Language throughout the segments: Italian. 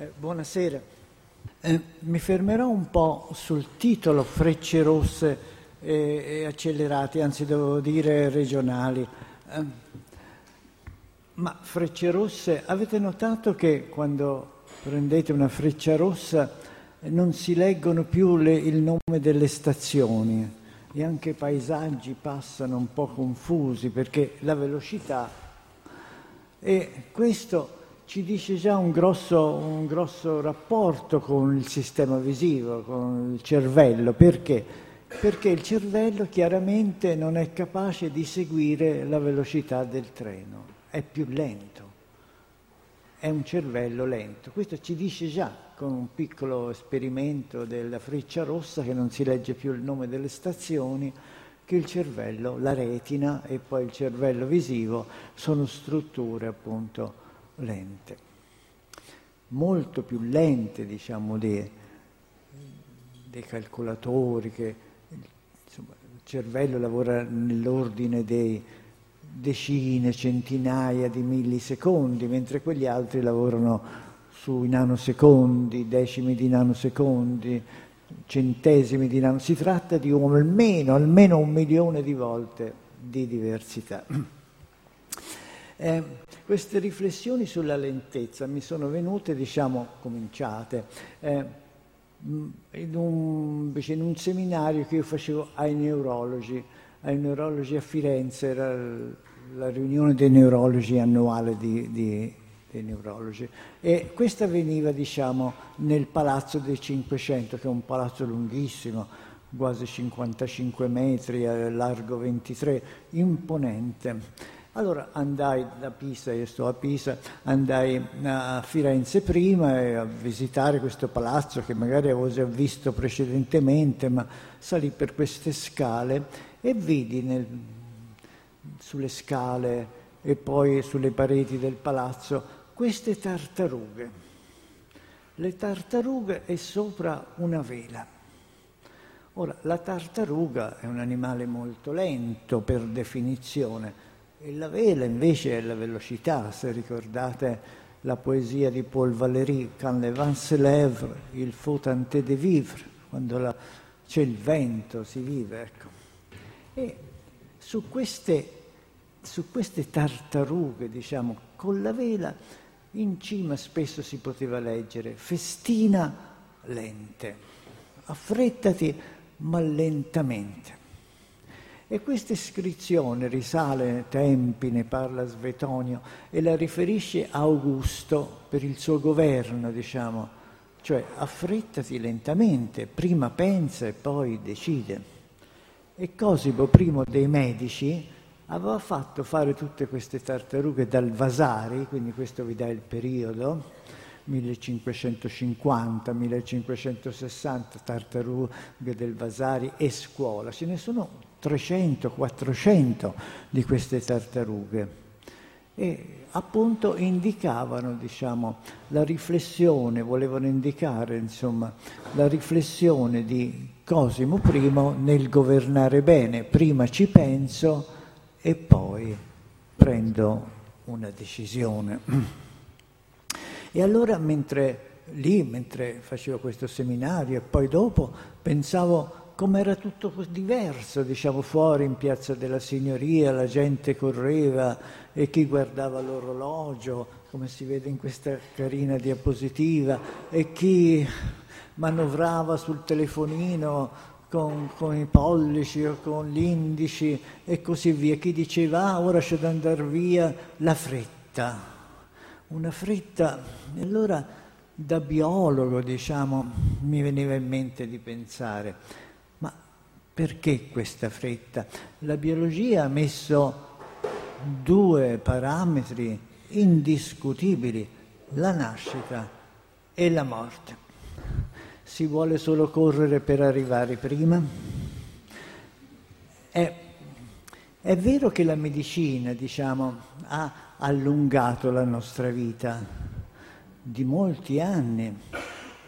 Eh, buonasera. Eh, mi fermerò un po' sul titolo Frecce rosse e, e accelerate, anzi devo dire regionali. Eh, ma frecce rosse, avete notato che quando prendete una freccia rossa eh, non si leggono più le, il nome delle stazioni e anche i paesaggi passano un po' confusi perché la velocità e questo ci dice già un grosso, un grosso rapporto con il sistema visivo, con il cervello. Perché? Perché il cervello chiaramente non è capace di seguire la velocità del treno, è più lento, è un cervello lento. Questo ci dice già con un piccolo esperimento della freccia rossa che non si legge più il nome delle stazioni, che il cervello, la retina e poi il cervello visivo sono strutture appunto lente, molto più lente diciamo dei, dei calcolatori che insomma, il cervello lavora nell'ordine dei decine, centinaia di millisecondi, mentre quegli altri lavorano sui nanosecondi, decimi di nanosecondi, centesimi di nanosecondi. Si tratta di almeno, almeno un milione di volte di diversità. Eh, queste riflessioni sulla lentezza mi sono venute, diciamo, cominciate, eh, in, un, in un seminario che io facevo ai neurologi, ai neurologi a Firenze, era la riunione dei neurologi annuale di, di, dei neurologi. E questa veniva diciamo nel palazzo dei 500 che è un palazzo lunghissimo quasi 55 metri largo 23 imponente allora andai da Pisa, io sto a Pisa, andai a Firenze prima a visitare questo palazzo che magari avevo già visto precedentemente, ma salì per queste scale e vidi nel, sulle scale e poi sulle pareti del palazzo queste tartarughe. Le tartarughe e sopra una vela. Ora, la tartaruga è un animale molto lento per definizione e la vela invece è la velocità, se ricordate la poesia di Paul Valéry, Quand le vent se lève, il faut tenter de vivre, quando la, c'è il vento si vive. Ecco. E su queste, su queste tartarughe, diciamo, con la vela, in cima spesso si poteva leggere festina lente, affrettati ma lentamente. E questa iscrizione risale ai tempi, ne parla Svetonio, e la riferisce a Augusto per il suo governo, diciamo, cioè affrettati lentamente, prima pensa e poi decide. E Cosibo, primo dei medici, aveva fatto fare tutte queste tartarughe dal Vasari, quindi questo vi dà il periodo, 1550, 1560, tartarughe del Vasari e scuola. Ce ne sono 300, 400 di queste tartarughe e appunto indicavano diciamo, la riflessione, volevano indicare insomma, la riflessione di Cosimo I nel governare bene, prima ci penso e poi prendo una decisione. E allora mentre lì, mentre facevo questo seminario e poi dopo, pensavo come era tutto diverso, diciamo, fuori in Piazza della Signoria, la gente correva e chi guardava l'orologio, come si vede in questa carina diapositiva, e chi manovrava sul telefonino con, con, i pollici o con gli indici e così via. Chi diceva, ah, ora c'è da andare via, la fretta. Una fretta. E allora, da biologo, diciamo, mi veniva in mente di pensare perché questa fretta? La biologia ha messo due parametri indiscutibili, la nascita e la morte. Si vuole solo correre per arrivare prima? È, è vero che la medicina, diciamo, ha allungato la nostra vita di molti anni,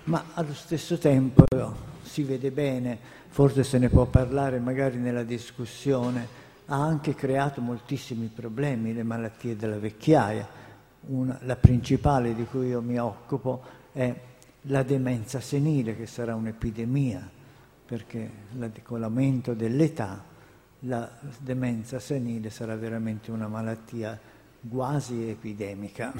ma allo stesso tempo si vede bene forse se ne può parlare magari nella discussione, ha anche creato moltissimi problemi, le malattie della vecchiaia. Una, la principale di cui io mi occupo è la demenza senile, che sarà un'epidemia, perché con l'aumento dell'età la demenza senile sarà veramente una malattia quasi epidemica.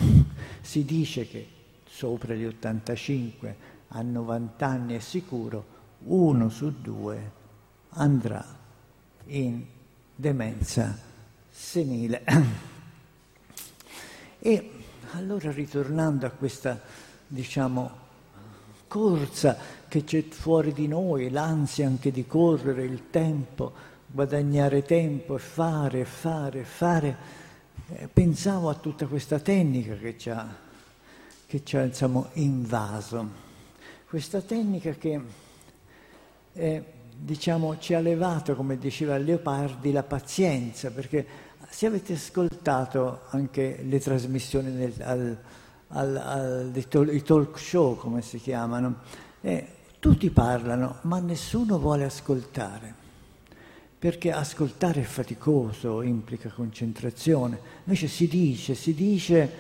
Si dice che sopra gli 85 a 90 anni è sicuro, uno su due andrà in demenza senile. E allora ritornando a questa, diciamo, corsa che c'è fuori di noi, l'ansia anche di correre, il tempo, guadagnare tempo e fare, fare, fare, eh, pensavo a tutta questa tecnica che ci ha, che ci ha insomma, invaso. Questa tecnica che eh, diciamo, ci ha levato, come diceva Leopardi, la pazienza, perché se avete ascoltato anche le trasmissioni nel, al, al, al, i talk show, come si chiamano, eh, tutti parlano, ma nessuno vuole ascoltare, perché ascoltare è faticoso, implica concentrazione. Invece si dice, si dice,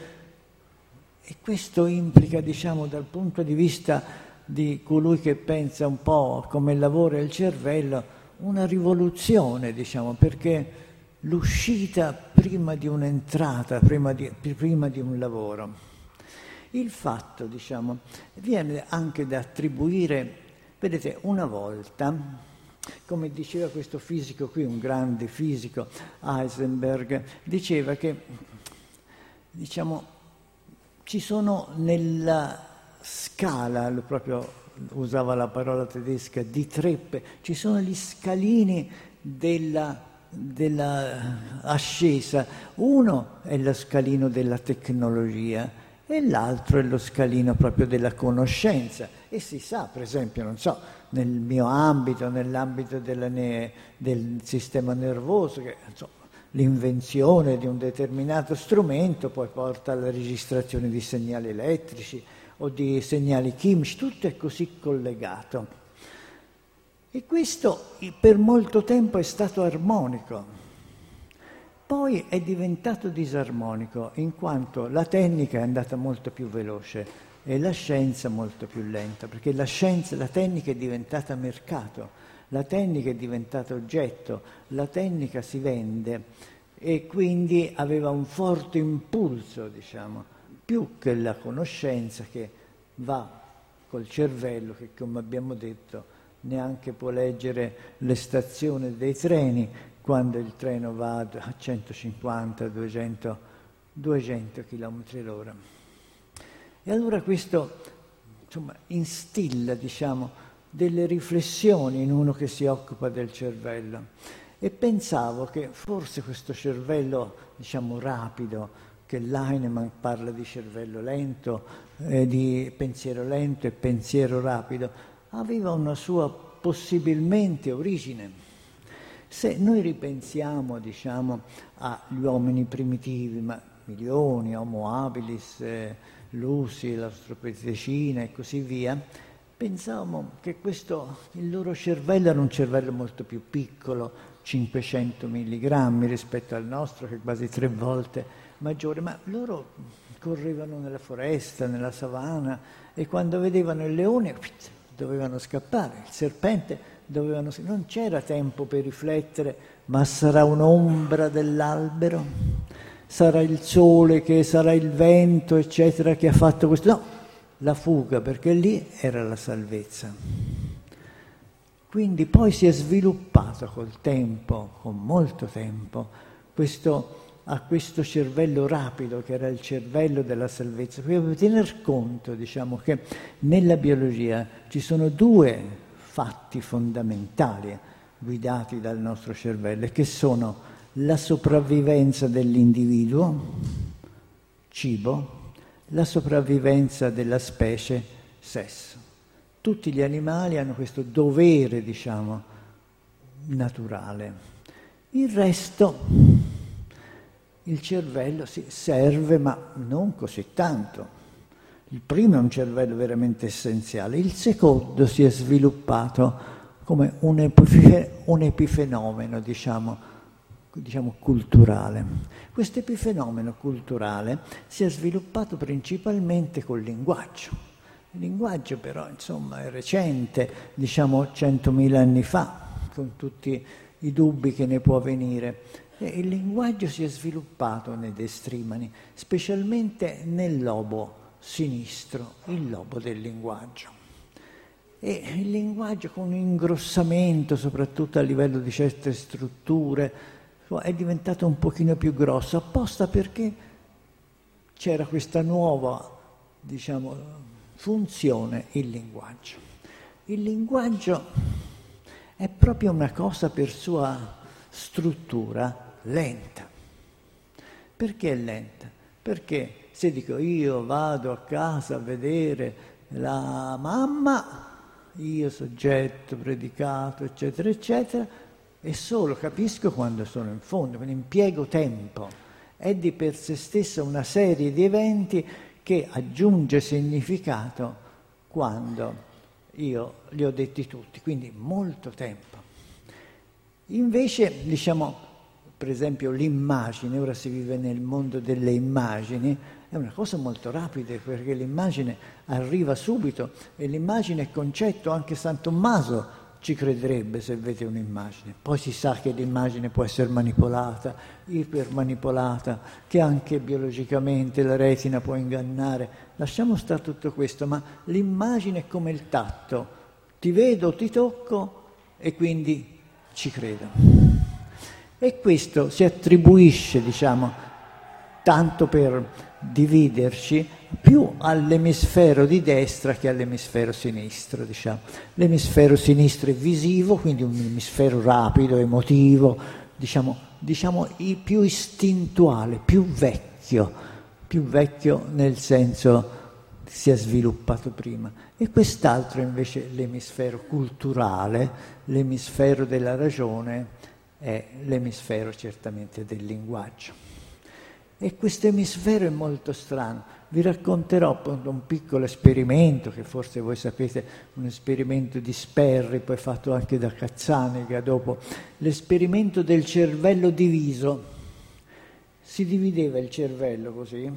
e questo implica, diciamo, dal punto di vista di colui che pensa un po' come lavora il cervello, una rivoluzione, diciamo, perché l'uscita prima di un'entrata, prima di, prima di un lavoro. Il fatto, diciamo, viene anche da attribuire, vedete, una volta, come diceva questo fisico qui, un grande fisico, Heisenberg, diceva che, diciamo, ci sono nella scala, proprio usava la parola tedesca, di treppe, ci sono gli scalini della dell'ascesa. Uno è lo scalino della tecnologia e l'altro è lo scalino proprio della conoscenza. E si sa, per esempio, non so, nel mio ambito, nell'ambito ne- del sistema nervoso, che insomma, l'invenzione di un determinato strumento poi porta alla registrazione di segnali elettrici o di segnali chimici, tutto è così collegato. E questo per molto tempo è stato armonico, poi è diventato disarmonico in quanto la tecnica è andata molto più veloce e la scienza molto più lenta, perché la scienza, la tecnica è diventata mercato, la tecnica è diventata oggetto, la tecnica si vende e quindi aveva un forte impulso, diciamo, più che la conoscenza che va col cervello, che come abbiamo detto neanche può leggere le stazioni dei treni quando il treno va a 150, 200, 200 km l'ora. E allora questo insomma, instilla diciamo, delle riflessioni in uno che si occupa del cervello. E pensavo che forse questo cervello, diciamo, rapido, che Leinemann parla di cervello lento, eh, di pensiero lento e pensiero rapido, aveva una sua possibilmente origine. Se noi ripensiamo, diciamo, agli uomini primitivi, ma milioni, Homo habilis, eh, Lucy, l'Australopithecina e così via, pensavamo che questo, il loro cervello era un cervello molto più piccolo, 500 milligrammi rispetto al nostro che è quasi tre volte maggiore, ma loro correvano nella foresta, nella savana e quando vedevano il leone dovevano scappare, il serpente dovevano... Non c'era tempo per riflettere, ma sarà un'ombra dell'albero? Sarà il sole, che sarà il vento, eccetera, che ha fatto questo? No, la fuga, perché lì era la salvezza. Quindi poi si è sviluppato col tempo, con molto tempo, questo a questo cervello rapido che era il cervello della salvezza. Devo tener conto, diciamo, che nella biologia ci sono due fatti fondamentali guidati dal nostro cervello, che sono la sopravvivenza dell'individuo, cibo, la sopravvivenza della specie, sesso. Tutti gli animali hanno questo dovere, diciamo, naturale. Il resto il cervello si serve, ma non così tanto. Il primo è un cervello veramente essenziale, il secondo si è sviluppato come un, epife, un epifenomeno, diciamo, diciamo, culturale. Questo epifenomeno culturale si è sviluppato principalmente col linguaggio. Il linguaggio però, insomma, è recente, diciamo centomila anni fa, con tutti i dubbi che ne può venire. Il linguaggio si è sviluppato nei destrimani, specialmente nel lobo sinistro, il lobo del linguaggio. E il linguaggio con un ingrossamento, soprattutto a livello di certe strutture, è diventato un pochino più grosso, apposta perché c'era questa nuova, diciamo, funzione, il linguaggio. Il linguaggio è proprio una cosa per sua struttura lenta. Perché è lenta? Perché se dico io vado a casa a vedere la mamma, io soggetto, predicato, eccetera, eccetera, e solo capisco quando sono in fondo, quindi impiego tempo. È di per sé stessa una serie di eventi che aggiunge significato quando io li ho detti tutti, quindi molto tempo. Invece, diciamo, per esempio l'immagine, ora si vive nel mondo delle immagini, è una cosa molto rapida perché l'immagine arriva subito e l'immagine è concetto, anche San Tommaso ci crederebbe se vede un'immagine. Poi si sa che l'immagine può essere manipolata, ipermanipolata, che anche biologicamente la retina può ingannare. Lasciamo stare tutto questo, ma l'immagine è come il tatto. Ti vedo, ti tocco e quindi ci credo. E questo si attribuisce, diciamo, tanto per dividerci più all'emisfero di destra che all'emisfero sinistro, diciamo. L'emisfero sinistro è visivo, quindi un emisfero rapido, emotivo, diciamo, diciamo più istintuale, più vecchio, più vecchio nel senso si è sviluppato prima. E quest'altro invece l'emisfero culturale, l'emisfero della ragione, è l'emisfero certamente del linguaggio. E questo emisfero è molto strano. Vi racconterò un piccolo esperimento, che forse voi sapete, un esperimento di Sperry, poi fatto anche da Cazzanega dopo, l'esperimento del cervello diviso. Si divideva il cervello così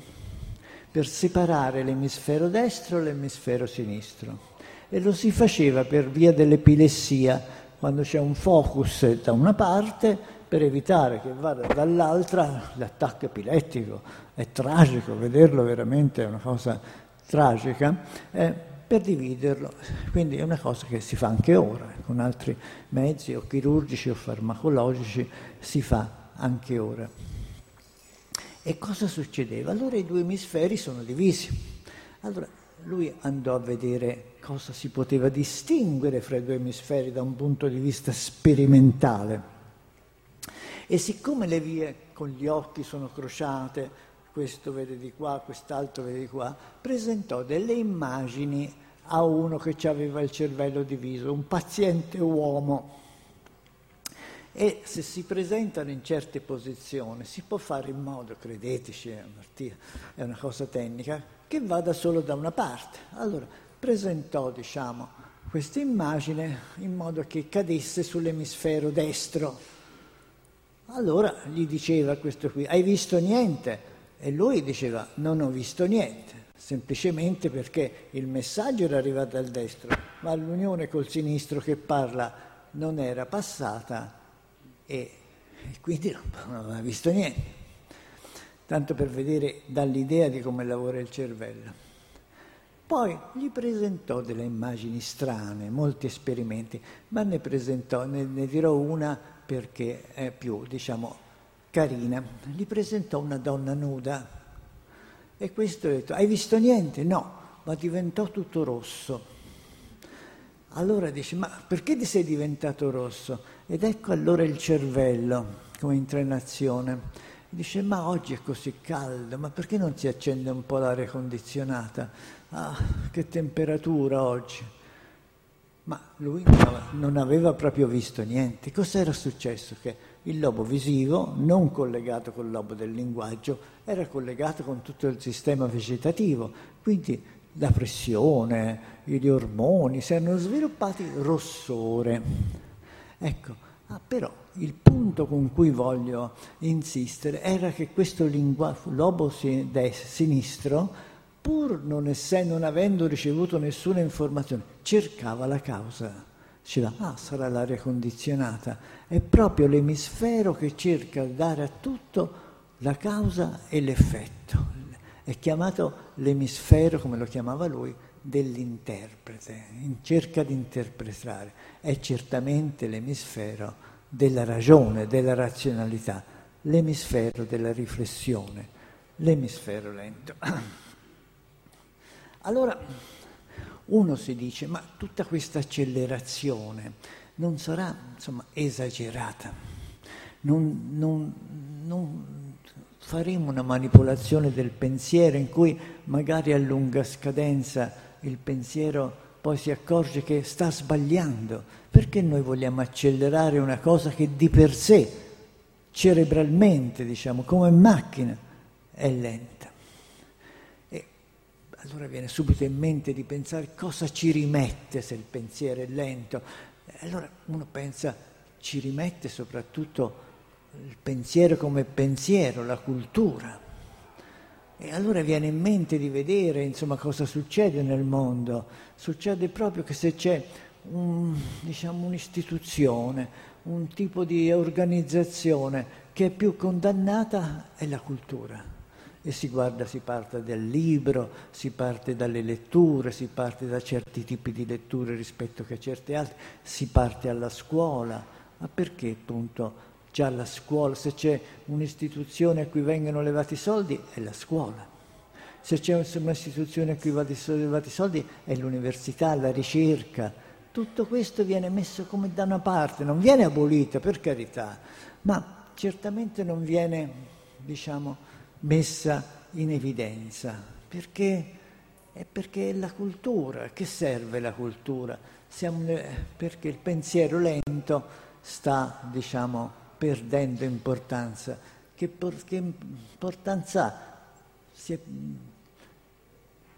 per separare l'emisfero destro e l'emisfero sinistro. E lo si faceva per via dell'epilessia, quando c'è un focus da una parte per evitare che vada dall'altra l'attacco epilettico. È tragico, vederlo veramente è una cosa tragica, eh, per dividerlo. Quindi è una cosa che si fa anche ora, con altri mezzi o chirurgici o farmacologici si fa anche ora. E cosa succedeva? Allora i due emisferi sono divisi. Allora lui andò a vedere cosa si poteva distinguere fra i due emisferi da un punto di vista sperimentale. E siccome le vie con gli occhi sono crociate, questo vede di qua, quest'altro vede di qua, presentò delle immagini a uno che aveva il cervello diviso, un paziente uomo. E se si presentano in certe posizioni si può fare in modo, credeteci, è una cosa tecnica, che vada solo da una parte. Allora presentò, diciamo, questa immagine in modo che cadesse sull'emisfero destro allora gli diceva questo qui, hai visto niente? E lui diceva, non ho visto niente, semplicemente perché il messaggio era arrivato dal destro, ma l'unione col sinistro che parla non era passata e, quindi non aveva visto niente. Tanto per vedere dall'idea di come lavora il cervello. Poi gli presentò delle immagini strane, molti esperimenti, ma ne presentò, ne, ne dirò una perché è più, diciamo, carina. Gli presentò una donna nuda e questo ha detto, hai visto niente? No, ma diventò tutto rosso. Allora dice, ma perché ti sei diventato rosso? Ed ecco allora il cervello come entra in azione. Dice, ma oggi è così caldo, ma perché non si accende un po' l'aria condizionata? Ah, che temperatura oggi! Ma lui non aveva proprio visto niente. Cos'era successo? Che il lobo visivo, non collegato col lobo del linguaggio, era collegato con tutto il sistema vegetativo. Quindi la pressione, gli ormoni si erano sviluppati rossore. Ecco, ah, però il punto con cui voglio insistere era che questo lingua- lobo sinistro pur non, essendo, non avendo ricevuto nessuna informazione, cercava la causa. Diceva, ah, sarà l'aria condizionata. È proprio l'emisfero che cerca di dare a tutto la causa e l'effetto. È chiamato l'emisfero, come lo chiamava lui, dell'interprete, in cerca di interpretare. È certamente l'emisfero della ragione, della razionalità, l'emisfero della riflessione, l'emisfero lento. Allora uno si dice, ma tutta questa accelerazione non sarà insomma, esagerata, non, non, non faremo una manipolazione del pensiero in cui magari a lunga scadenza il pensiero poi si accorge che sta sbagliando. Perché noi vogliamo accelerare una cosa che di per sé, cerebralmente, diciamo, come macchina, è lenta? Allora viene subito in mente di pensare cosa ci rimette se il pensiero è lento. Allora uno pensa, ci rimette soprattutto il pensiero come pensiero, la cultura. E allora viene in mente di vedere insomma, cosa succede nel mondo. Succede proprio che se c'è un, diciamo, un'istituzione, un tipo di organizzazione che è più condannata è la cultura e si guarda, si parte dal libro, si parte dalle letture, si parte da certi tipi di letture rispetto a certe altre, si parte alla scuola. Ma perché appunto già la scuola, se c'è un'istituzione a cui vengono levati i soldi, è la scuola. Se c'è un'istituzione a cui vengono levati i soldi, è l'università, la ricerca. Tutto questo viene messo come da una parte, non viene abolito, per carità, ma certamente non viene, diciamo, messa in evidenza, perché è perché la cultura, che serve la cultura? Siamo, perché il pensiero lento sta, diciamo, perdendo importanza. Che, che importanza ha? Se,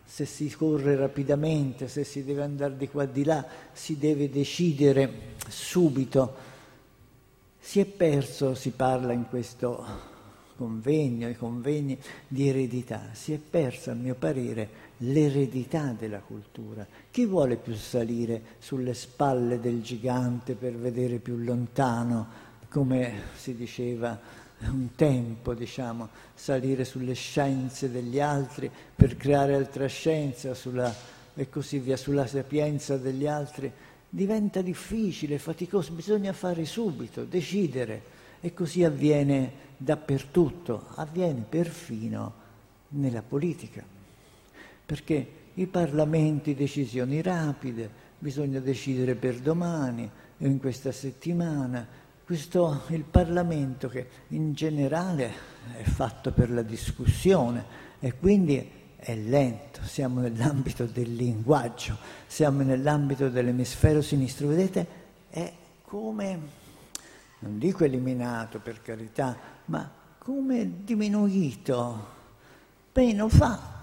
se si corre rapidamente, se si deve andare di qua di là, si deve decidere subito. Si è perso, si parla in questo convegno, i convegni di eredità. Si è persa, a mio parere, l'eredità della cultura. Chi vuole più salire sulle spalle del gigante per vedere più lontano, come si diceva un tempo, diciamo, salire sulle scienze degli altri per creare altra scienza sulla, e così via, sulla sapienza degli altri, diventa difficile, faticoso, bisogna fare subito, decidere e così avviene dappertutto, avviene perfino nella politica, perché i parlamenti decisioni rapide, bisogna decidere per domani in questa settimana. Questo, il Parlamento che in generale è fatto per la discussione e quindi è lento, siamo nell'ambito del linguaggio, siamo nell'ambito dell'emisfero sinistro, vedete, è come, non dico eliminato per carità, ma come diminuito, meno fa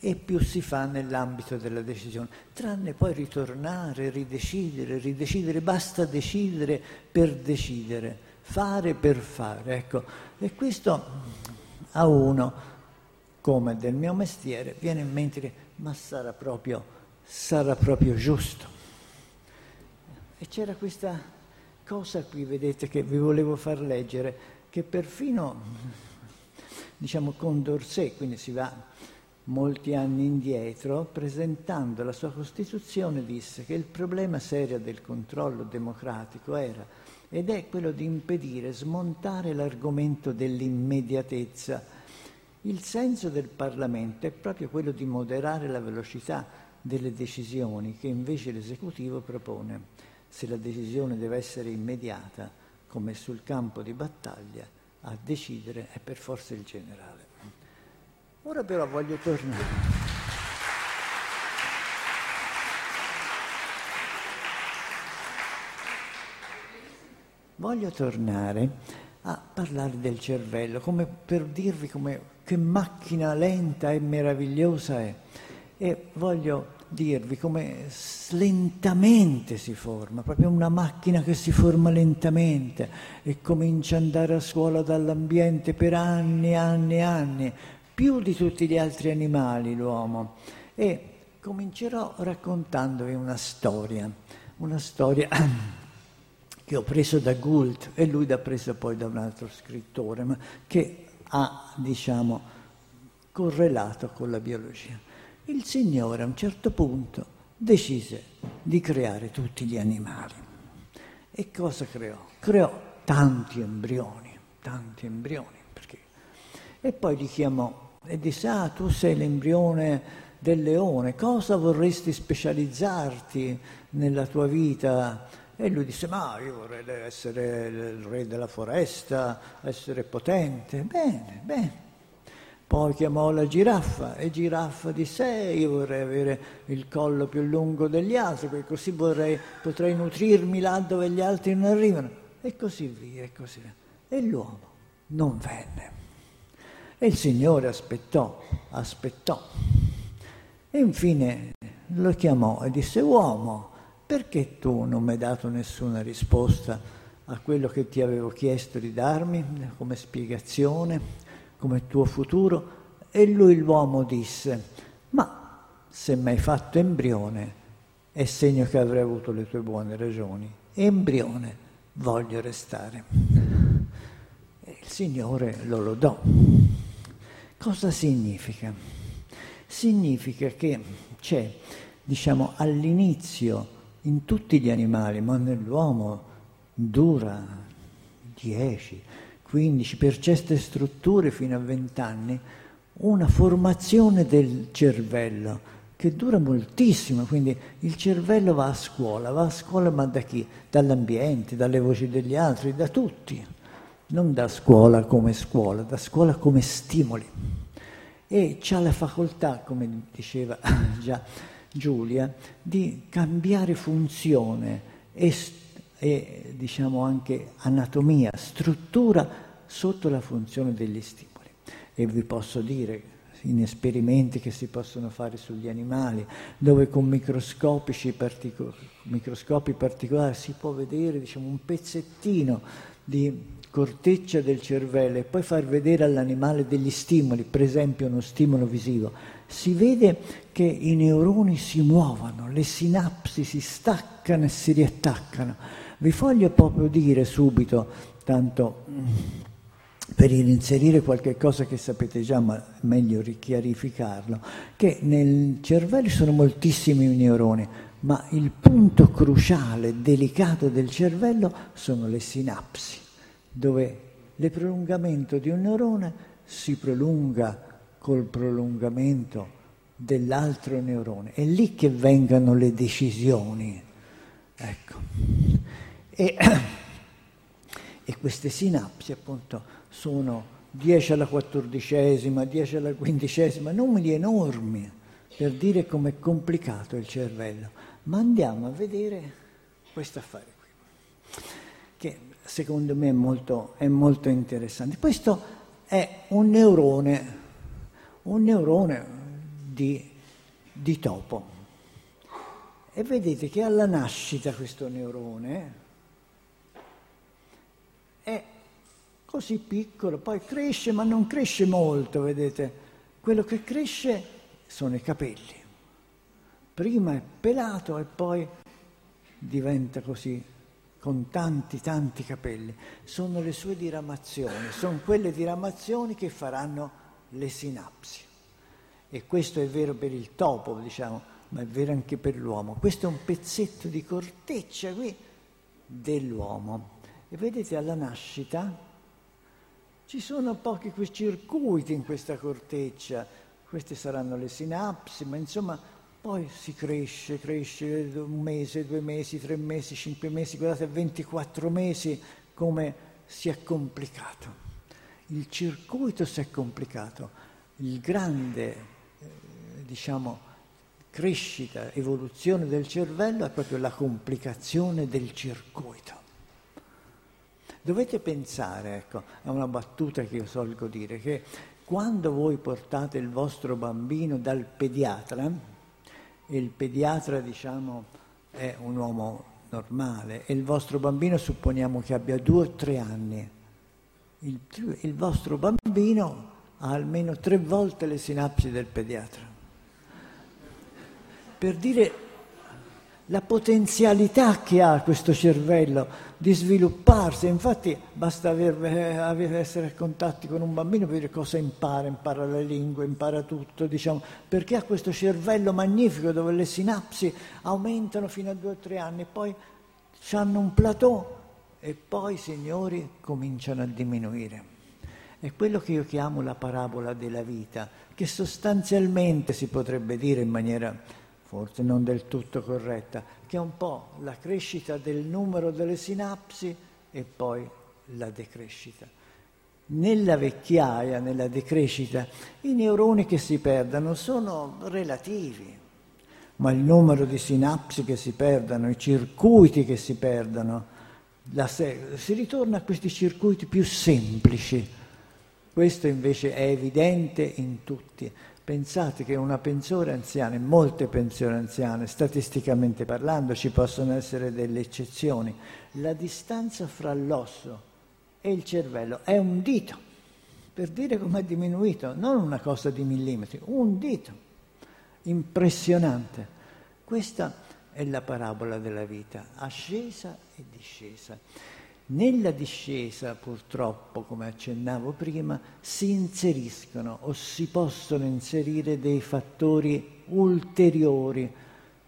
e più si fa nell'ambito della decisione, tranne poi ritornare, ridecidere, ridecidere, basta decidere per decidere, fare per fare, ecco. E questo a uno, come del mio mestiere, viene in mente ma sarà proprio, sarà proprio giusto. E c'era questa cosa qui, vedete, che vi volevo far leggere, che perfino, diciamo, Condorcet, quindi si va molti anni indietro, presentando la sua Costituzione, disse che il problema serio del controllo democratico era ed è quello di impedire, smontare l'argomento dell'immediatezza. Il senso del Parlamento è proprio quello di moderare la velocità delle decisioni che invece l'esecutivo propone. Se la decisione deve essere immediata, come sul campo di battaglia, a decidere è per forza il generale. Ora però voglio tornare. Voglio tornare a parlare del cervello, come per dirvi come, che macchina lenta e meravigliosa è. E voglio dirvi come lentamente si forma, proprio una macchina che si forma lentamente e comincia ad andare a scuola dall'ambiente per anni, anni, anni, più di tutti gli altri animali l'uomo. E comincerò raccontandovi una storia, una storia che ho preso da Gould e lui l'ha presa poi da un altro scrittore, ma che ha, diciamo, correlato con la biologia. Il Signore a un certo punto decise di creare tutti gli animali. E cosa creò? Creò tanti embrioni, tanti embrioni. Perché? E poi li chiamò e disse, ah, tu sei l'embrione del leone, cosa vorresti specializzarti nella tua vita? E lui disse, ma io vorrei essere il re della foresta, essere potente. Bene, bene. Poi chiamò la giraffa e giraffa disse, eh, io vorrei avere il collo più lungo degli altri, perché così vorrei, potrei nutrirmi là dove gli altri non arrivano. E così via, e così via. E l'uomo non venne. E il Signore aspettò, aspettò. E infine lo chiamò e disse, uomo, perché tu non mi hai dato nessuna risposta a quello che ti avevo chiesto di darmi come spiegazione, come tuo futuro? E lui l'uomo disse, ma se mi hai fatto embrione è segno che avrei avuto le tue buone ragioni. Embrione voglio restare. E il Signore lo lodò. Cosa significa? significa che c'è, diciamo, all'inizio in tutti gli animali, ma nell'uomo dura 10, 15, per certe strutture fino a 20 anni, una formazione del cervello che dura moltissimo, quindi il cervello va a scuola, va a scuola ma da chi? Dall'ambiente, dalle voci degli altri, da tutti, non da scuola come scuola, da scuola come stimoli e ha la facoltà, come diceva già Giulia, di cambiare funzione e, e diciamo anche anatomia, struttura sotto la funzione degli stimoli. E vi posso dire in esperimenti che si possono fare sugli animali, dove con microscopi, partico- microscopi particolari si può vedere diciamo, un pezzettino di corteccia del cervello e poi far vedere all'animale degli stimoli, per esempio uno stimolo visivo, si vede che i neuroni si muovono, le sinapsi si staccano e si riattaccano. Vi voglio proprio dire subito, tanto per inserire qualche cosa che sapete già, ma è meglio richiarificarlo, che nel cervello sono moltissimi neuroni, ma il punto cruciale, delicato del cervello sono le sinapsi dove il prolungamento di un neurone si prolunga col prolungamento dell'altro neurone. È lì che vengono le decisioni. Ecco. E, e queste sinapsi appunto sono 10 alla quattordicesima, 10 alla quindicesima, numeri enormi per dire com'è complicato il cervello. Ma andiamo a vedere questo affare qui, che secondo me è molto, è molto interessante. Questo è un neurone, un neurone di, di topo. E vedete che alla nascita questo neurone è così piccolo, poi cresce, ma non cresce molto, vedete. Quello che cresce sono i capelli. Prima è pelato e poi diventa così con tanti tanti capelli, sono le sue diramazioni, sono quelle diramazioni che faranno le sinapsi. E questo è vero per il topo, diciamo, ma è vero anche per l'uomo. Questo è un pezzetto di corteccia qui dell'uomo. E vedete alla nascita ci sono pochi circuiti in questa corteccia, queste saranno le sinapsi, ma insomma poi si cresce, cresce un mese, due mesi, tre mesi, cinque mesi, guardate 24 mesi come si è complicato. Il circuito si è complicato, il grande, eh, diciamo, crescita, evoluzione del cervello è proprio la complicazione del circuito. Dovete pensare, ecco, a una battuta che io solgo dire, che quando voi portate il vostro bambino dal pediatra, il pediatra diciamo è un uomo normale e il vostro bambino supponiamo che abbia due o tre anni, il, il vostro bambino ha almeno tre volte le sinapsi del pediatra. Per dire la potenzialità che ha questo cervello di svilupparsi. Infatti basta aver, eh, aver, essere a contatti con un bambino per vedere cosa impara, impara le lingue, impara tutto, diciamo, perché ha questo cervello magnifico dove le sinapsi aumentano fino a due o tre anni, poi hanno un plateau e poi, signori, cominciano a diminuire. È quello che io chiamo la parabola della vita, che sostanzialmente si potrebbe dire in maniera forse non del tutto corretta, che è un po' la crescita del numero delle sinapsi e poi la decrescita. Nella vecchiaia, nella decrescita, i neuroni che si perdono sono relativi, ma il numero di sinapsi che si perdono, i circuiti che si perdono, si ritorna a questi circuiti più semplici. Questo invece è evidente in tutti. Pensate che una pensione anziana, molte pensioni anziane, statisticamente parlando, ci possono essere delle eccezioni, la distanza fra l'osso e il cervello è un dito, per dire come è diminuito, non una cosa di millimetri, un dito, impressionante. Questa è la parabola della vita, ascesa e discesa. Nella discesa, purtroppo, come accennavo prima, si inseriscono o si possono inserire dei fattori ulteriori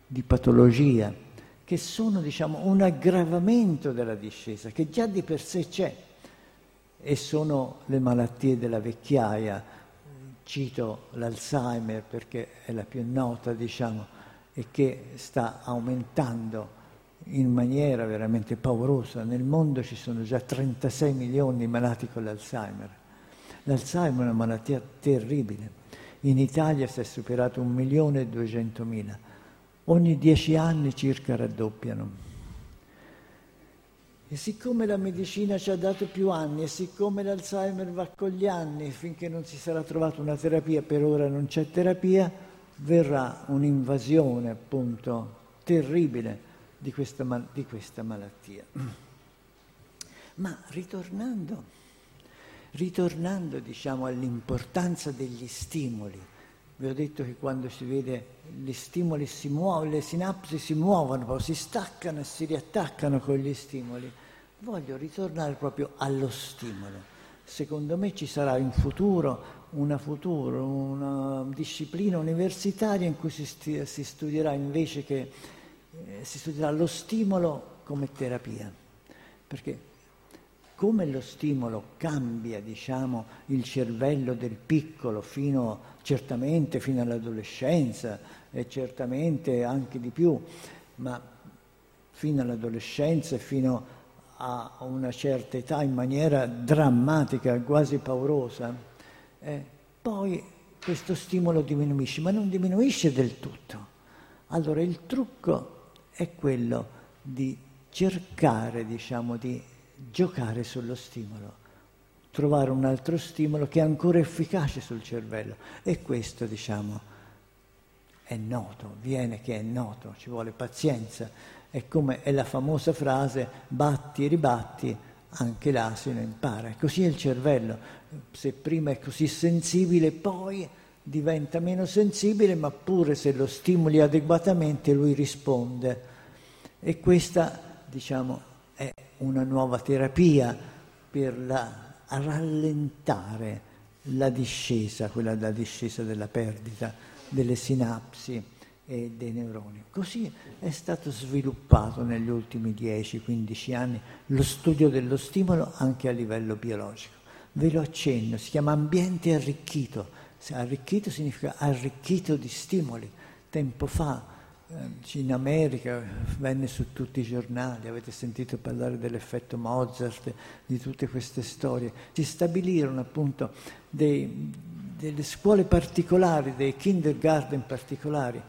di patologia, che sono diciamo, un aggravamento della discesa, che già di per sé c'è, e sono le malattie della vecchiaia. Cito l'Alzheimer perché è la più nota, diciamo, e che sta aumentando in maniera veramente paurosa. Nel mondo ci sono già 36 milioni di malati con l'Alzheimer. L'Alzheimer è una malattia terribile. In Italia si è superato un milione e duecentomila. Ogni dieci anni circa raddoppiano. E siccome la medicina ci ha dato più anni e siccome l'Alzheimer va con gli anni, finché non si sarà trovata una terapia, per ora non c'è terapia, verrà un'invasione appunto terribile di questa, mal- di questa malattia. Ma ritornando, ritornando diciamo, all'importanza degli stimoli, vi ho detto che quando si vede gli stimoli si muovono, le sinapsi si muovono, si staccano e si riattaccano con gli stimoli. Voglio ritornare proprio allo stimolo. Secondo me ci sarà in futuro una, futuro, una disciplina universitaria in cui si, sti- si studierà invece che eh, si studierà lo stimolo come terapia, perché come lo stimolo cambia diciamo, il cervello del piccolo fino certamente fino all'adolescenza e certamente anche di più, ma fino all'adolescenza e fino a una certa età in maniera drammatica, quasi paurosa, eh, poi questo stimolo diminuisce, ma non diminuisce del tutto. Allora il trucco è quello di cercare, diciamo, di giocare sullo stimolo, trovare un altro stimolo che è ancora efficace sul cervello. E questo, diciamo, è noto, viene che è noto, ci vuole pazienza. È come è la famosa frase batti e ribatti, anche l'asino impara. Così è il cervello. Se prima è così sensibile, poi diventa meno sensibile, ma pure se lo stimoli adeguatamente lui risponde. E questa, diciamo, è una nuova terapia per la, rallentare la discesa, quella della discesa della perdita delle sinapsi e dei neuroni. Così è stato sviluppato negli ultimi 10-15 anni lo studio dello stimolo anche a livello biologico. Ve lo accenno, si chiama ambiente arricchito. Arricchito significa arricchito di stimoli. Tempo fa eh, in America venne su tutti i giornali, avete sentito parlare dell'effetto Mozart, di tutte queste storie. Si stabilirono appunto dei, delle scuole particolari, dei kindergarten particolari,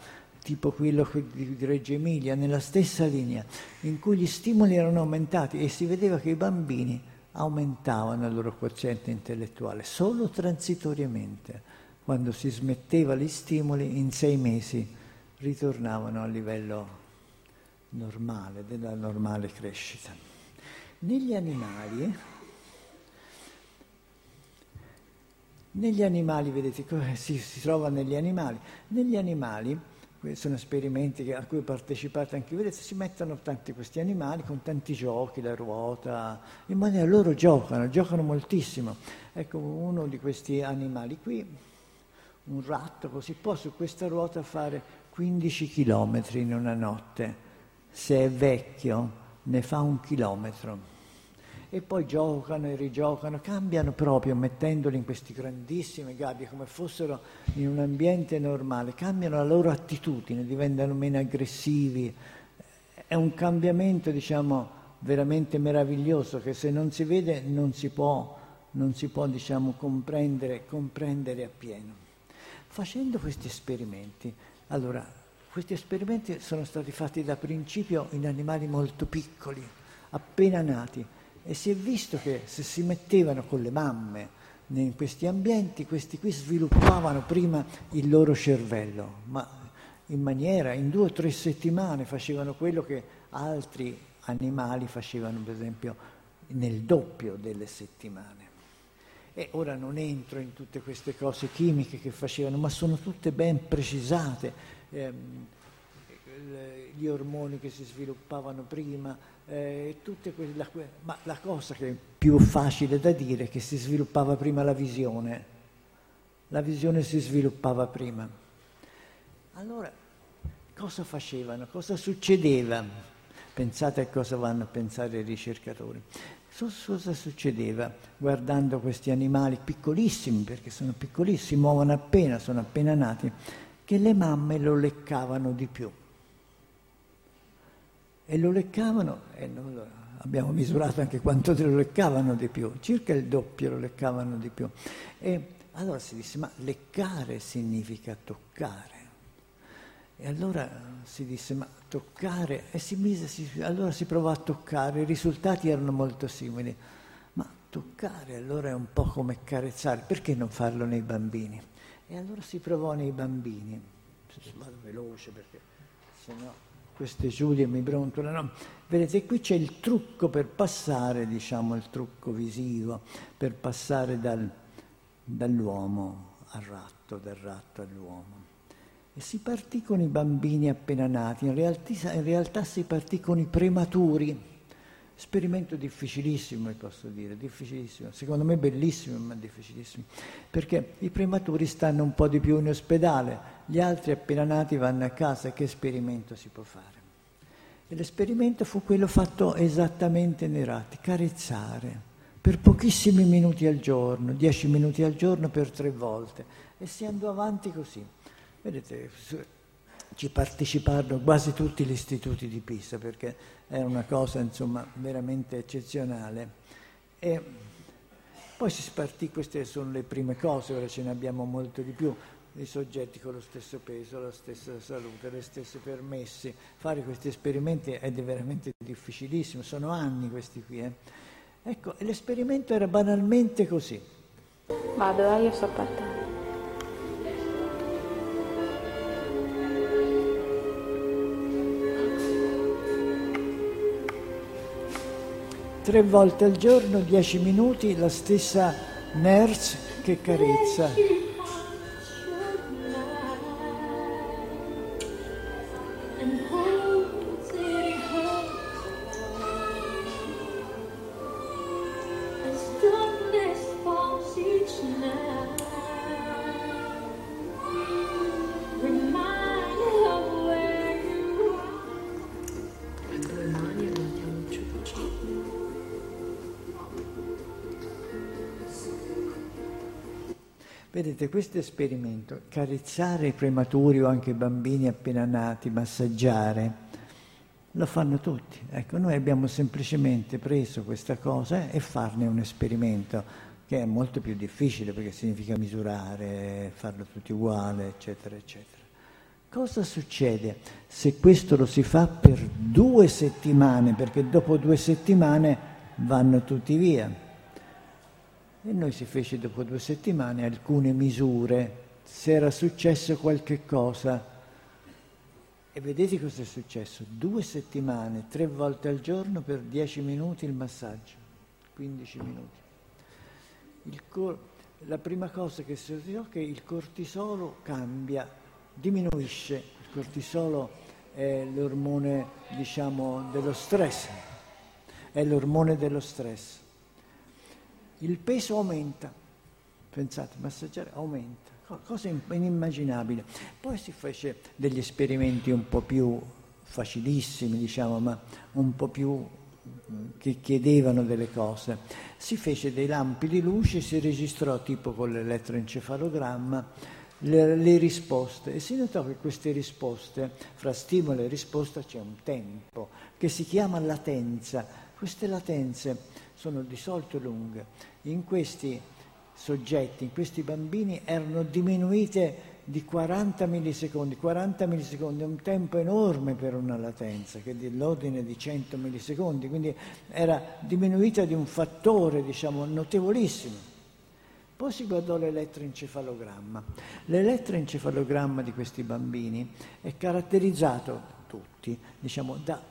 tipo quello di Reggio Emilia, nella stessa linea, in cui gli stimoli erano aumentati e si vedeva che i bambini aumentavano il loro quoziente intellettuale solo transitoriamente. Quando si smetteva gli stimoli, in sei mesi ritornavano a livello normale, della normale crescita. Negli animali Negli animali, vedete, si, si trova negli animali. Negli animali, sono esperimenti a cui ho partecipato anche vedete, si mettono tanti questi animali con tanti giochi, la ruota, in maniera loro giocano, giocano moltissimo. Ecco, uno di questi animali qui, un ratto così, può su questa ruota fare 15 chilometri in una notte. Se è vecchio ne fa un chilometro e poi giocano e rigiocano, cambiano proprio mettendoli in questi grandissime gabbie come fossero in un ambiente normale, cambiano la loro attitudine, diventano meno aggressivi. È un cambiamento, diciamo, veramente meraviglioso che se non si vede non si può, non si può diciamo, comprendere, comprendere appieno. Facendo questi esperimenti, allora, questi esperimenti sono stati fatti da principio in animali molto piccoli, appena nati e si è visto che se si mettevano con le mamme in questi ambienti, questi qui sviluppavano prima il loro cervello, ma in maniera, in due o tre settimane facevano quello che altri animali facevano, per esempio, nel doppio delle settimane. E ora non entro in tutte queste cose chimiche che facevano, ma sono tutte ben precisate. Eh, gli ormoni che si sviluppavano prima, eh, quelle, la, ma la cosa che è più facile da dire è che si sviluppava prima la visione, la visione si sviluppava prima. Allora, cosa facevano? Cosa succedeva? Pensate a cosa vanno a pensare i ricercatori. Cosa succedeva guardando questi animali piccolissimi, perché sono piccolissimi, muovono appena, sono appena nati, che le mamme lo leccavano di più e lo leccavano, e lo, abbiamo misurato anche quanto lo leccavano di più, circa il doppio lo leccavano di più. E allora si disse, ma leccare significa toccare. E allora si disse, ma toccare, e si mise, si, allora si provò a toccare, i risultati erano molto simili. Ma toccare allora è un po' come carezzare, perché non farlo nei bambini? E allora si provò nei bambini, vado veloce perché se no queste giudie mi brontolano. Vedete, qui c'è il trucco per passare, diciamo, il trucco visivo, per passare dal, dall'uomo al ratto, dal ratto all'uomo. E si partì con i bambini appena nati, in realtà, in realtà si partì con i prematuri. Esperimento difficilissimo, vi posso dire, difficilissimo. Secondo me bellissimo, ma difficilissimo. Perché i prematuri stanno un po' di più in ospedale, gli altri appena nati vanno a casa, che esperimento si può fare? E l'esperimento fu quello fatto esattamente nei ratti, carezzare per pochissimi minuti al giorno, dieci minuti al giorno per tre volte. E si andò avanti così. Vedete, ci parteciparono quasi tutti gli istituti di Pisa perché è una cosa insomma veramente eccezionale. E poi si spartì, queste sono le prime cose, ora ce ne abbiamo molto di più, i soggetti con lo stesso peso, la stessa salute, le stesse permessi. Fare questi esperimenti è veramente difficilissimo, sono anni questi qui. Eh. Ecco, l'esperimento era banalmente così. Vado, eh, io so partire. Tre volte al giorno, dieci minuti, la stessa nurse che carezza. Vedete, questo esperimento, carezzare i prematuri o anche i bambini appena nati, massaggiare, lo fanno tutti. Ecco, noi abbiamo semplicemente preso questa cosa e farne un esperimento che è molto più difficile perché significa misurare, farlo tutti uguale, eccetera, eccetera. Cosa succede se questo lo si fa per due settimane? Perché dopo due settimane vanno tutti via. E noi si fece dopo due settimane alcune misure, se era successo qualche cosa. E vedete cosa è successo? Due settimane, tre volte al giorno per dieci minuti il massaggio, 15 minuti. Cor- la prima cosa che si è che il cortisolo cambia, diminuisce. Il cortisolo è l'ormone, diciamo, dello stress, è l'ormone dello stress. Il peso aumenta, pensate, massaggiare aumenta, cosa inimmaginabile. Poi si fece degli esperimenti un po' più facilissimi, diciamo, ma un po' più che chiedevano delle cose. Si fece dei lampi di luce, si registrò tipo con l'elettroencefalogramma le, le, risposte e si notò che queste risposte, fra stimolo e risposta c'è un tempo che si chiama latenza. Queste latenze sono di solito lunghe. In questi soggetti, in questi bambini, erano diminuite di 40 millisecondi. 40 millisecondi è un tempo enorme per una latenza, che è dell'ordine di 100 millisecondi, quindi era diminuita di un fattore, diciamo, notevolissimo. Poi si guardò l'elettroencefalogramma. L'elettroencefalogramma di questi bambini è caratterizzato, tutti, diciamo, da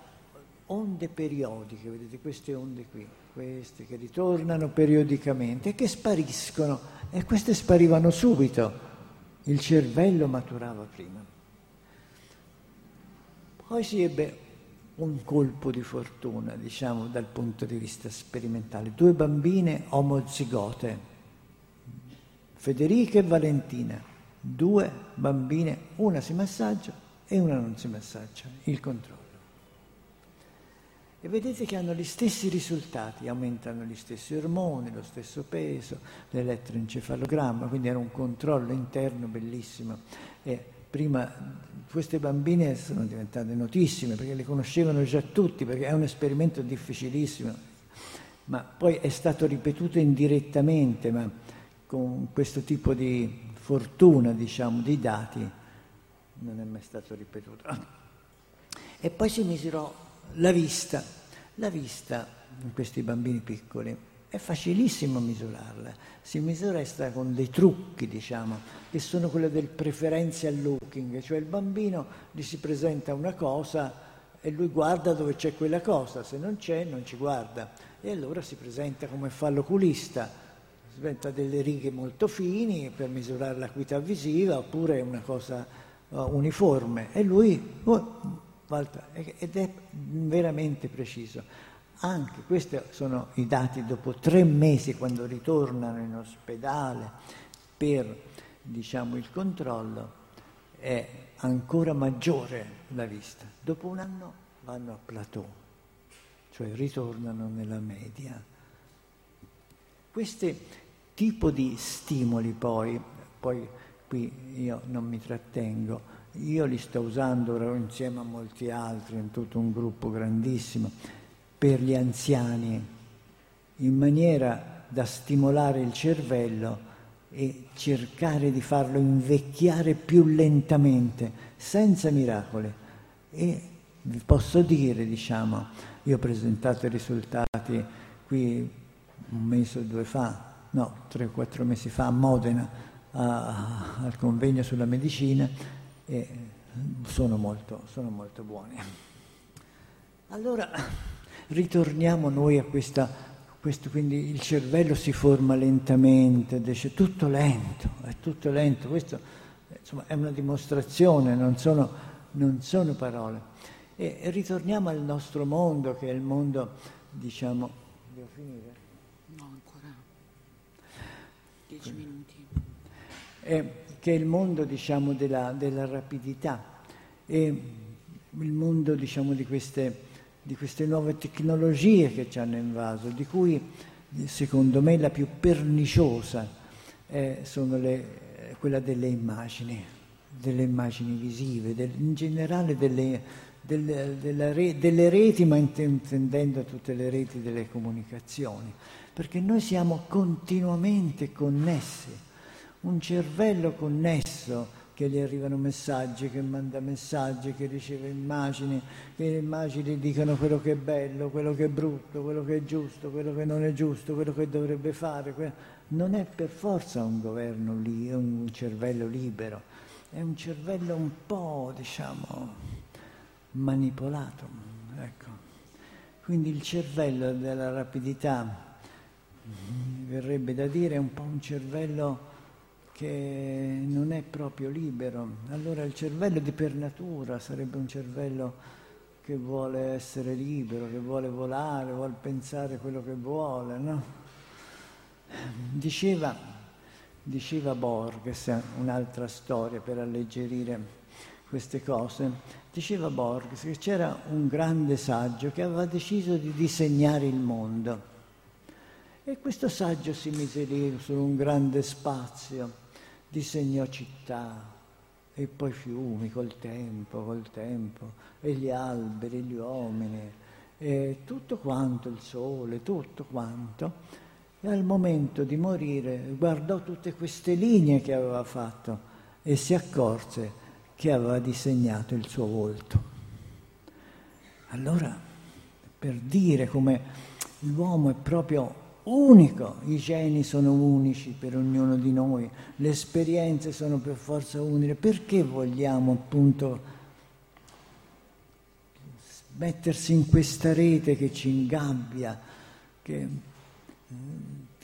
onde periodiche, vedete queste onde qui, queste che ritornano periodicamente e che spariscono e queste sparivano subito il cervello maturava prima. Poi si ebbe un colpo di fortuna, diciamo, dal punto di vista sperimentale. Due bambine omozigote, Federica e Valentina, due bambine, una si massaggia e una non si massaggia, il controllo. E vedete che hanno gli stessi risultati, aumentano gli stessi ormoni, lo stesso peso, l'elettroencefalogramma, quindi era un controllo interno bellissimo. E prima queste bambine sono diventate notissime perché le conoscevano già tutti, perché è un esperimento difficilissimo, ma poi è stato ripetuto indirettamente, ma con questo tipo di fortuna, diciamo, di dati non è mai stato ripetuto. E poi si misurò la vista. La vista in questi bambini piccoli. È facilissimo misurarla, si misura con dei trucchi, diciamo, che sono quelli del preferential looking, cioè il bambino gli si presenta una cosa e lui guarda dove c'è quella cosa, se non c'è non ci guarda. E allora si presenta come fa l'oculista, presenta delle righe molto fini per misurare l'acuità visiva oppure una cosa uh, uniforme. E lui oh, ed è veramente preciso. Anche questi sono i dati dopo tre mesi quando ritornano in ospedale per diciamo, il controllo, è ancora maggiore la vista. Dopo un anno vanno a plateau, cioè ritornano nella media. Questo tipo di stimoli poi, poi qui io non mi trattengo, io li sto usando insieme a molti altri, in tutto un gruppo grandissimo, per gli anziani, in maniera da stimolare il cervello e cercare di farlo invecchiare più lentamente, senza miracoli. E vi posso dire, diciamo, io ho presentato i risultati qui un mese o due fa, no, tre o quattro mesi fa a Modena, a, al convegno sulla medicina, e sono molto, sono molto buoni. Allora ritorniamo noi a questa, questo, quindi il cervello si forma lentamente, è tutto lento, è tutto lento, questo insomma, è una dimostrazione, non sono, non sono parole. E ritorniamo al nostro mondo, che è il mondo, diciamo, devo finire? No, ancora dieci minuti. Eh, che è il mondo diciamo, della, della, rapidità e il mondo diciamo, di, queste, di, queste, nuove tecnologie che ci hanno invaso, di cui secondo me la più perniciosa eh, sono le, quella delle immagini, delle immagini visive, del, in generale delle, delle, re, delle reti, ma intendendo tutte le reti delle comunicazioni, perché noi siamo continuamente connessi un cervello connesso che gli arrivano messaggi, che manda messaggi, che riceve immagini, che le immagini dicono quello che è bello, quello che è brutto, quello che è giusto, quello che non è giusto, quello che dovrebbe fare. Non è per forza un governo lì, un cervello libero, è un cervello un po', diciamo, manipolato. Ecco. Quindi il cervello della rapidità mi verrebbe da dire, è un po' un cervello che non è proprio libero. Allora il cervello di per natura sarebbe un cervello che vuole essere libero, che vuole volare, vuole pensare quello che vuole, no? Diceva, diceva Borges, un'altra storia per alleggerire queste cose, diceva Borges che c'era un grande saggio che aveva deciso di disegnare il mondo. E questo saggio si mise lì su un grande spazio disegnò città e poi fiumi col tempo, col tempo, e gli alberi, gli uomini, e tutto quanto, il sole, tutto quanto. E al momento di morire guardò tutte queste linee che aveva fatto e si accorse che aveva disegnato il suo volto. Allora, per dire come l'uomo è proprio unico, i geni sono unici per ognuno di noi, le esperienze sono per forza uniche, perché vogliamo appunto mettersi in questa rete che ci ingabbia, che,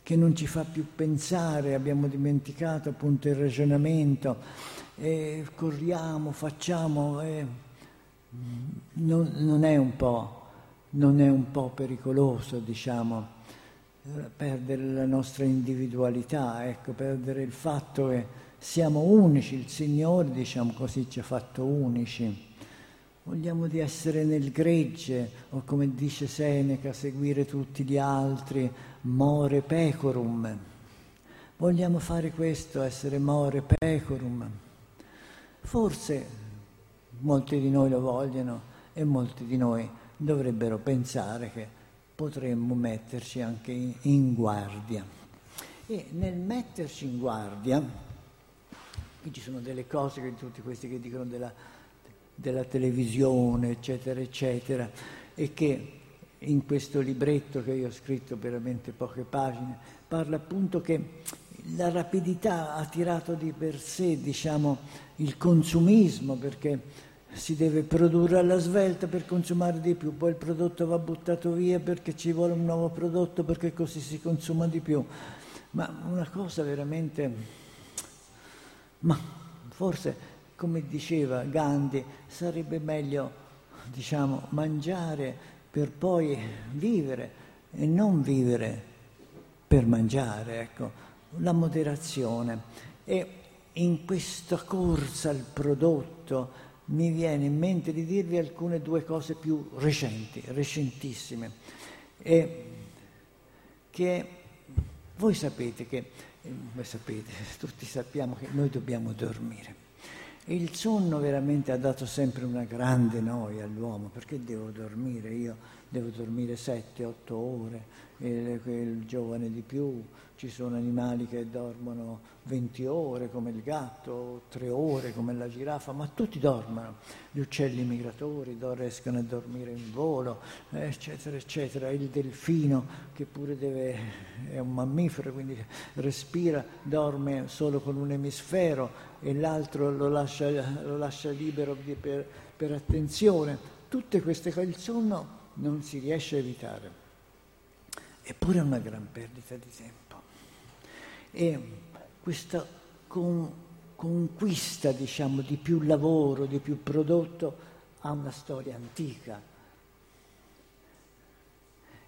che non ci fa più pensare, abbiamo dimenticato appunto il ragionamento, e corriamo, facciamo, e non, non, è non è un po' pericoloso, diciamo perdere la nostra individualità, ecco, perdere il fatto che siamo unici, il Signore, diciamo così, ci ha fatto unici. Vogliamo di essere nel gregge, o come dice Seneca, seguire tutti gli altri, more pecorum. Vogliamo fare questo, essere more pecorum. Forse molti di noi lo vogliono e molti di noi dovrebbero pensare che potremmo metterci anche in, guardia. E nel metterci in guardia, qui ci sono delle cose che tutti questi che dicono della, della televisione, eccetera, eccetera, e che in questo libretto che io ho scritto veramente poche pagine, parla appunto che la rapidità ha tirato di per sé, diciamo, il consumismo, perché si deve produrre alla svelta per consumare di più, poi il prodotto va buttato via perché ci vuole un nuovo prodotto perché così si consuma di più. Ma una cosa veramente... Ma forse, come diceva Gandhi, sarebbe meglio, diciamo, mangiare per poi vivere e non vivere per mangiare, ecco, la moderazione. E in questa corsa al prodotto, mi viene in mente di dirvi alcune due cose più recenti, recentissime, e che voi sapete che, voi sapete, tutti sappiamo che noi dobbiamo dormire. Il sonno veramente ha dato sempre una grande noia all'uomo, perché devo dormire? Io devo dormire 7-8 ore, il, il giovane di più, ci sono animali che dormono 20 ore come il gatto, 3 ore come la giraffa, ma tutti dormono. Gli uccelli migratori riescono a dormire in volo, eccetera, eccetera. Il delfino, che pure deve, è un mammifero, quindi respira, dorme solo con un emisfero e l'altro lo lascia, lo lascia libero per, per attenzione. Tutte queste cose, il sonno non si riesce a evitare. Eppure è una gran perdita di tempo. E questa con, conquista, diciamo, di più lavoro, di più prodotto, ha una storia antica.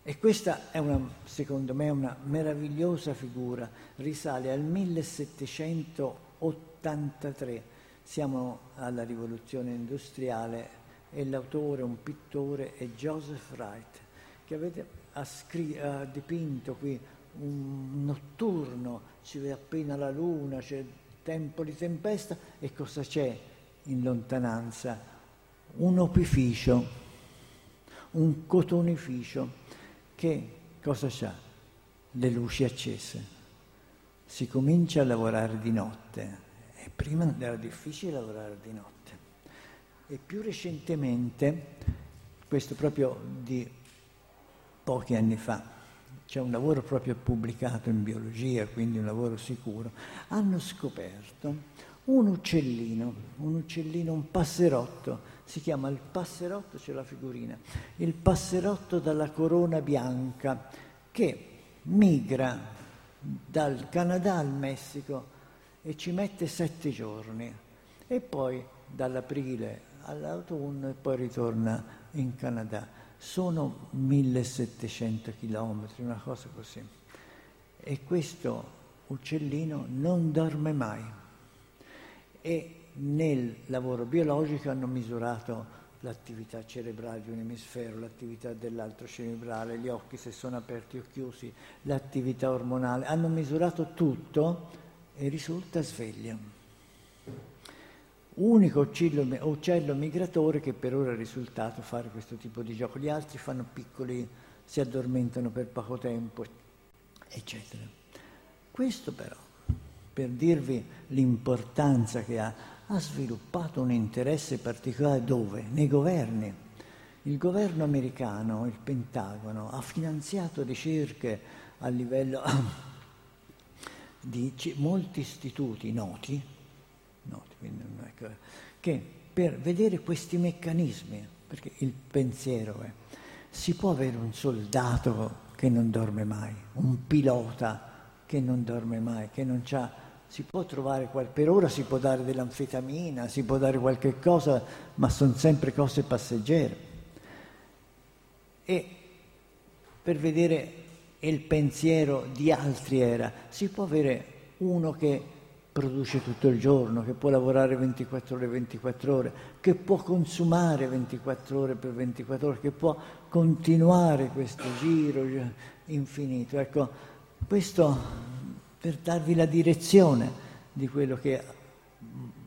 E questa è una, secondo me, una meravigliosa figura, risale al 1783. Siamo alla rivoluzione industriale e l'autore, un pittore, è Joseph Wright, che avete, ha, scri- ha dipinto qui un notturno, ci vede appena la luna, c'è tempo di tempesta e cosa c'è in lontananza? Un opificio, un cotonificio che cosa c'ha? Le luci accese. Si comincia a lavorare di notte e prima era difficile lavorare di notte. E più recentemente, questo proprio di pochi anni fa, c'è un lavoro proprio pubblicato in biologia, quindi un lavoro sicuro, hanno scoperto un uccellino, un uccellino, un passerotto, si chiama il passerotto, c'è la figurina, il passerotto dalla corona bianca, che migra dal Canada al Messico e ci mette sette giorni e poi dall'aprile all'autunno e poi ritorna in Canada. Sono 1700 chilometri, una cosa così. E questo uccellino non dorme mai. E nel lavoro biologico hanno misurato l'attività cerebrale di un emisfero, l'attività dell'altro cerebrale, gli occhi se sono aperti o chiusi, l'attività ormonale, hanno misurato tutto e risulta sveglio. Unico uccello, uccello migratore che per ora è risultato fare questo tipo di gioco, gli altri fanno piccoli, si addormentano per poco tempo, eccetera. Questo però, per dirvi l'importanza che ha, ha sviluppato un interesse particolare dove? Nei governi. Il governo americano, il Pentagono, ha finanziato ricerche a livello di molti istituti noti, noti ecco, che per vedere questi meccanismi, perché il pensiero è, si può avere un soldato che non dorme mai, un pilota che non dorme mai, che non c'ha, si può trovare, per ora si può dare dell'anfetamina, si può dare qualche cosa, ma sono sempre cose passeggere. E per vedere il pensiero di altri era, si può avere uno che produce tutto il giorno, che può lavorare 24 ore 24 ore, che può consumare 24 ore per 24 ore, che può continuare questo giro infinito. Ecco, questo per darvi la direzione di quello che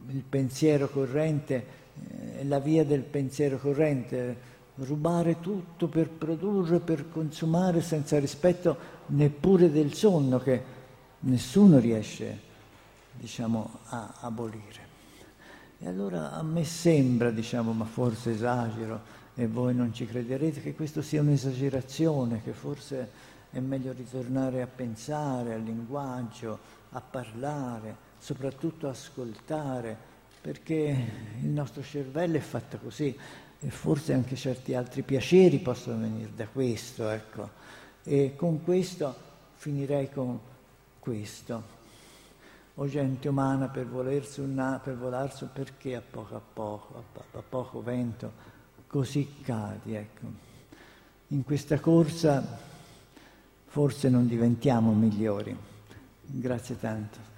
il pensiero corrente, eh, la via del pensiero corrente, rubare tutto per produrre, per consumare senza rispetto neppure del sonno che nessuno riesce, diciamo, a abolire. E allora a me sembra, diciamo, ma forse esagero e voi non ci crederete, che questo sia un'esagerazione, che forse è meglio ritornare a pensare al linguaggio, a parlare, soprattutto ascoltare, perché il nostro cervello è fatto così, e forse anche certi altri piaceri possono venire da questo, ecco. E con questo finirei con questo. O gente umana per volersi una, per volarsi perché a poco a poco, a, a poco vento, così cadi, ecco. In questa corsa forse non diventiamo migliori. Grazie tanto.